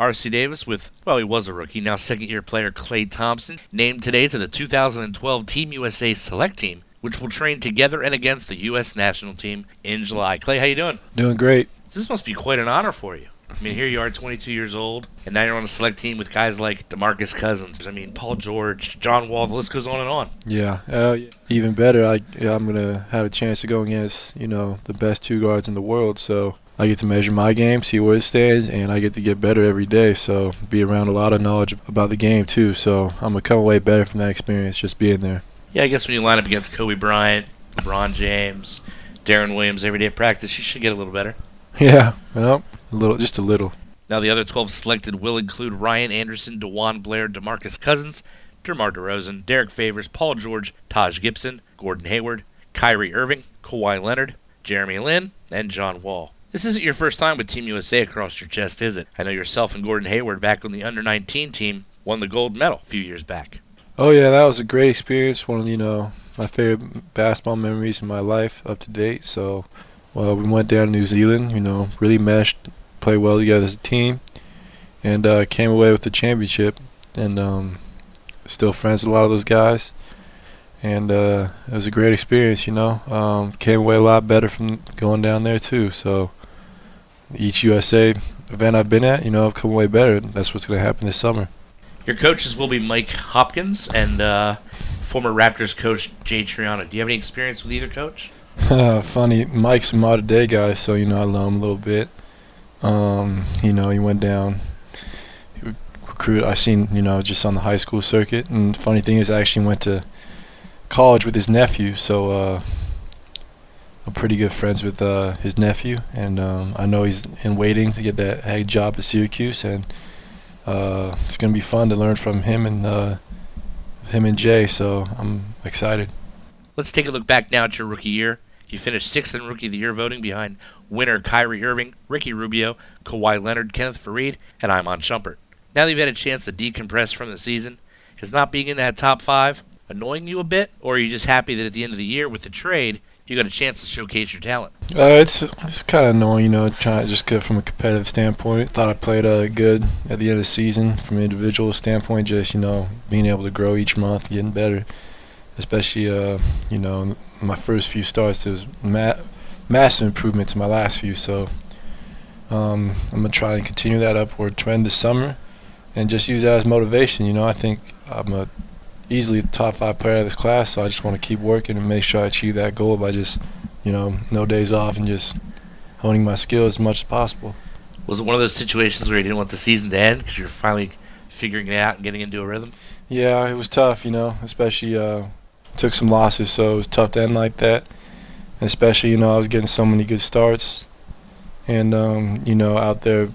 R.C. Davis with, well, he was a rookie, now second year player Klay Thompson, named today to the 2012 Team USA Select Team, which will train together and against the U.S. national team in July. Klay, how you doing? Doing great. This must be quite an honor for you. I mean, here you are, 22 years old, and now you're on a select team with guys like DeMarcus Cousins. I mean, Paul George, John Wall. The list goes on and on. Yeah, uh, even better. I yeah, I'm gonna have a chance to go against you know the best two guards in the world. So I get to measure my game, see where it stands, and I get to get better every day. So be around a lot of knowledge about the game too. So I'm gonna come away better from that experience just being there. Yeah, I guess when you line up against Kobe Bryant, LeBron James, Deron Williams every day at practice, you should get a little better. Yeah, well, a little, just a little. Now, the other 12 selected will include Ryan Anderson, DeJuan Blair, DeMarcus Cousins, DeMar DeRozan, Derrick Favors, Paul George, Taj Gibson, Gordon Hayward, Kyrie Irving, Kawhi Leonard, Jeremy Lin, and John Wall. This isn't your first time with Team USA across your chest, is it? I know yourself and Gordon Hayward back on the under 19 team won the gold medal a few years back. Oh yeah, that was a great experience. One of you know my favorite basketball memories in my life up to date. So, well, we went down to New Zealand. You know, really meshed, played well together as a team, and uh, came away with the championship. And um, still friends with a lot of those guys. And uh, it was a great experience, you know. Um, came away a lot better from going down there too. So each USA event I've been at, you know, I've come away better. That's what's going to happen this summer. Your coaches will be Mike Hopkins and uh, former Raptors coach Jay Triano. Do you have any experience with either coach? Funny, Mike's a modern day guy, so you know I love him a little bit. Um, you know, he went down. He recruit. I seen you know just on the high school circuit. And funny thing is, I actually went to college with his nephew, so uh, I'm pretty good friends with uh, his nephew, and um, I know he's in waiting to get that head job at Syracuse, and uh, it's gonna be fun to learn from him and uh, him and Jay. So I'm excited. Let's take a look back now at your rookie year. You finished sixth in Rookie of the Year voting behind winner Kyrie Irving, Ricky Rubio, Kawhi Leonard, Kenneth Faried, and Iman Shumpert. Now that you've had a chance to decompress from the season, is not being in that top five annoying you a bit, or are you just happy that at the end of the year with the trade, you got a chance to showcase your talent? Uh, it's it's kind of annoying, you know, trying to just get from a competitive standpoint. Thought I played uh, good at the end of the season from an individual standpoint, just, you know, being able to grow each month, getting better. Especially, uh, you know, my first few starts, was ma- massive improvement to my last few. So um, I'm going to try and continue that upward trend this summer and just use that as motivation. You know, I think I'm a easily the top five player of this class, so I just want to keep working and make sure I achieve that goal by just, you know, no days off and just honing my skill as much as possible. Was it one of those situations where you didn't want the season to end because you're finally figuring it out and getting into a rhythm? Yeah, it was tough, you know, especially uh, took some losses, so it was tough to end like that. And especially, you know, I was getting so many good starts, and um, you know, out there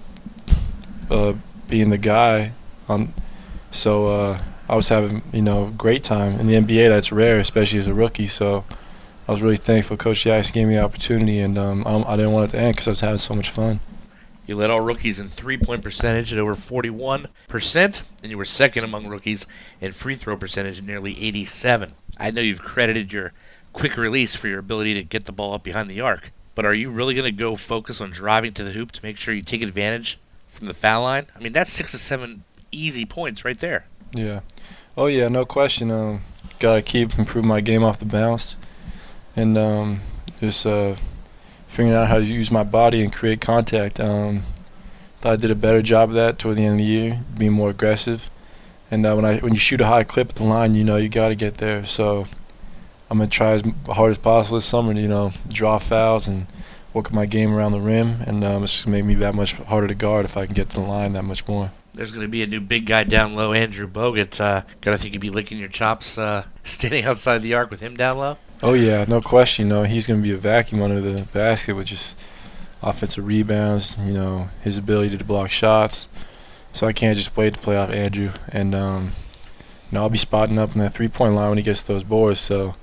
uh, being the guy. On, so uh, I was having, you know, great time in the NBA. That's rare, especially as a rookie. So I was really thankful Coach Jackson gave me the opportunity, and um, I didn't want it to end because I was having so much fun. You led all rookies in three point percentage at over 41%, and you were second among rookies in free throw percentage at nearly 87. I know you've credited your quick release for your ability to get the ball up behind the arc, but are you really going to go focus on driving to the hoop to make sure you take advantage from the foul line? I mean, that's six to seven easy points right there. Yeah. Oh, yeah, no question. Um, Got to keep improving my game off the bounce and um, just uh, figuring out how to use my body and create contact. Um, thought I did a better job of that toward the end of the year, being more aggressive. And uh, when I when you shoot a high clip at the line, you know you got to get there. So I'm gonna try as hard as possible this summer to you know draw fouls and work my game around the rim, and um, it's gonna make me that much harder to guard if I can get to the line that much more. There's going to be a new big guy down low, Andrew Bogut. Uh, gotta think you'd be licking your chops uh, standing outside the arc with him down low. Oh yeah, no question. Know he's going to be a vacuum under the basket with just offensive rebounds. You know his ability to block shots. So I can't just wait to play off Andrew, and um, you know I'll be spotting up in that three-point line when he gets those boards. So,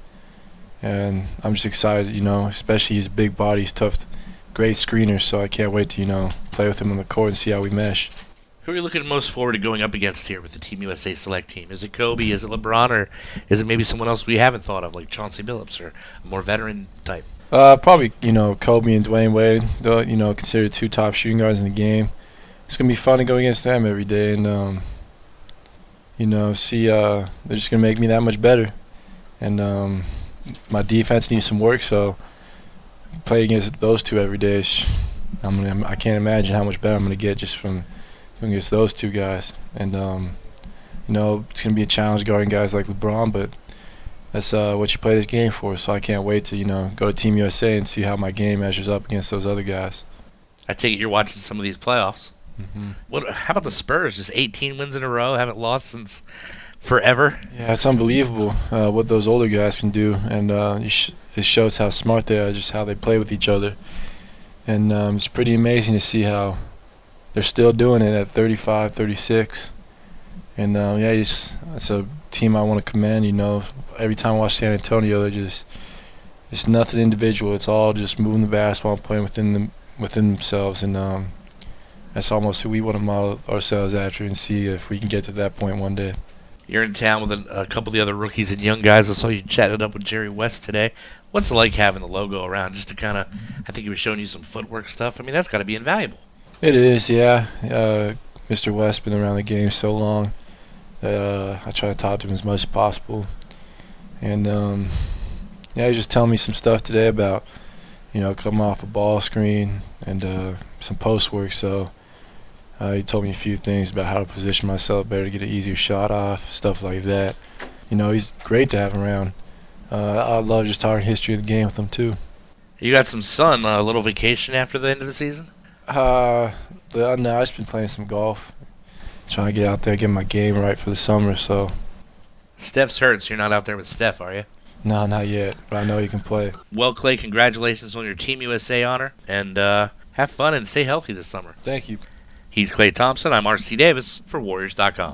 and I'm just excited. You know, especially his big body, he's tough, great screener. So I can't wait to you know play with him on the court and see how we mesh. Who are you looking most forward to going up against here with the Team USA Select team? Is it Kobe? Is it LeBron? Or is it maybe someone else we haven't thought of, like Chauncey Billups or a more veteran type? Uh, probably you know Kobe and Dwyane Wade. Though you know considered two top shooting guards in the game. it's gonna be fun to go against them every day, and um, you know, see, uh, they're just gonna make me that much better, and um, my defense needs some work, so playing against those two every day, I'm I can't imagine how much better I'm gonna get just from going against those two guys, and um, you know, it's gonna be a challenge guarding guys like LeBron, but that's uh, what you play this game for. So I can't wait to you know go to Team USA and see how my game measures up against those other guys. I take it you're watching some of these playoffs. Mm-hmm. What? How about the Spurs? Just 18 wins in a row, haven't lost since forever. Yeah, it's unbelievable uh, what those older guys can do, and uh, it, sh- it shows how smart they are, just how they play with each other, and um, it's pretty amazing to see how they're still doing it at 35, 36, and uh, yeah, it's, it's a team I want to commend. You know, every time I watch San Antonio, they're just it's nothing individual. It's all just moving the basketball, and playing within them within themselves, and um, that's almost who we want to model ourselves after and see if we can get to that point one day. You're in town with a, a couple of the other rookies and young guys. I saw you chatted up with Jerry West today. What's it like having the logo around just to kind of, I think he was showing you some footwork stuff. I mean, that's got to be invaluable. It is, yeah. Uh, Mr. West been around the game so long. Uh, I try to talk to him as much as possible, and um, yeah, he just telling me some stuff today about, you know, coming off a ball screen and uh, some post work. So uh, he told me a few things about how to position myself better to get an easier shot off, stuff like that. You know, he's great to have around. Uh, I love just talking history of the game with him too. You got some sun, a little vacation after the end of the season? Uh, the, no, I've just been playing some golf, trying to get out there, get my game right for the summer. So, Steph's hurt, so you're not out there with Steph, are you? no, not yet, but I know he can play. Well, Klay, congratulations on your Team USA honor, and uh, have fun and stay healthy this summer. Thank you. He's Klay Thompson. I'm R.C. Davis for Warriors.com.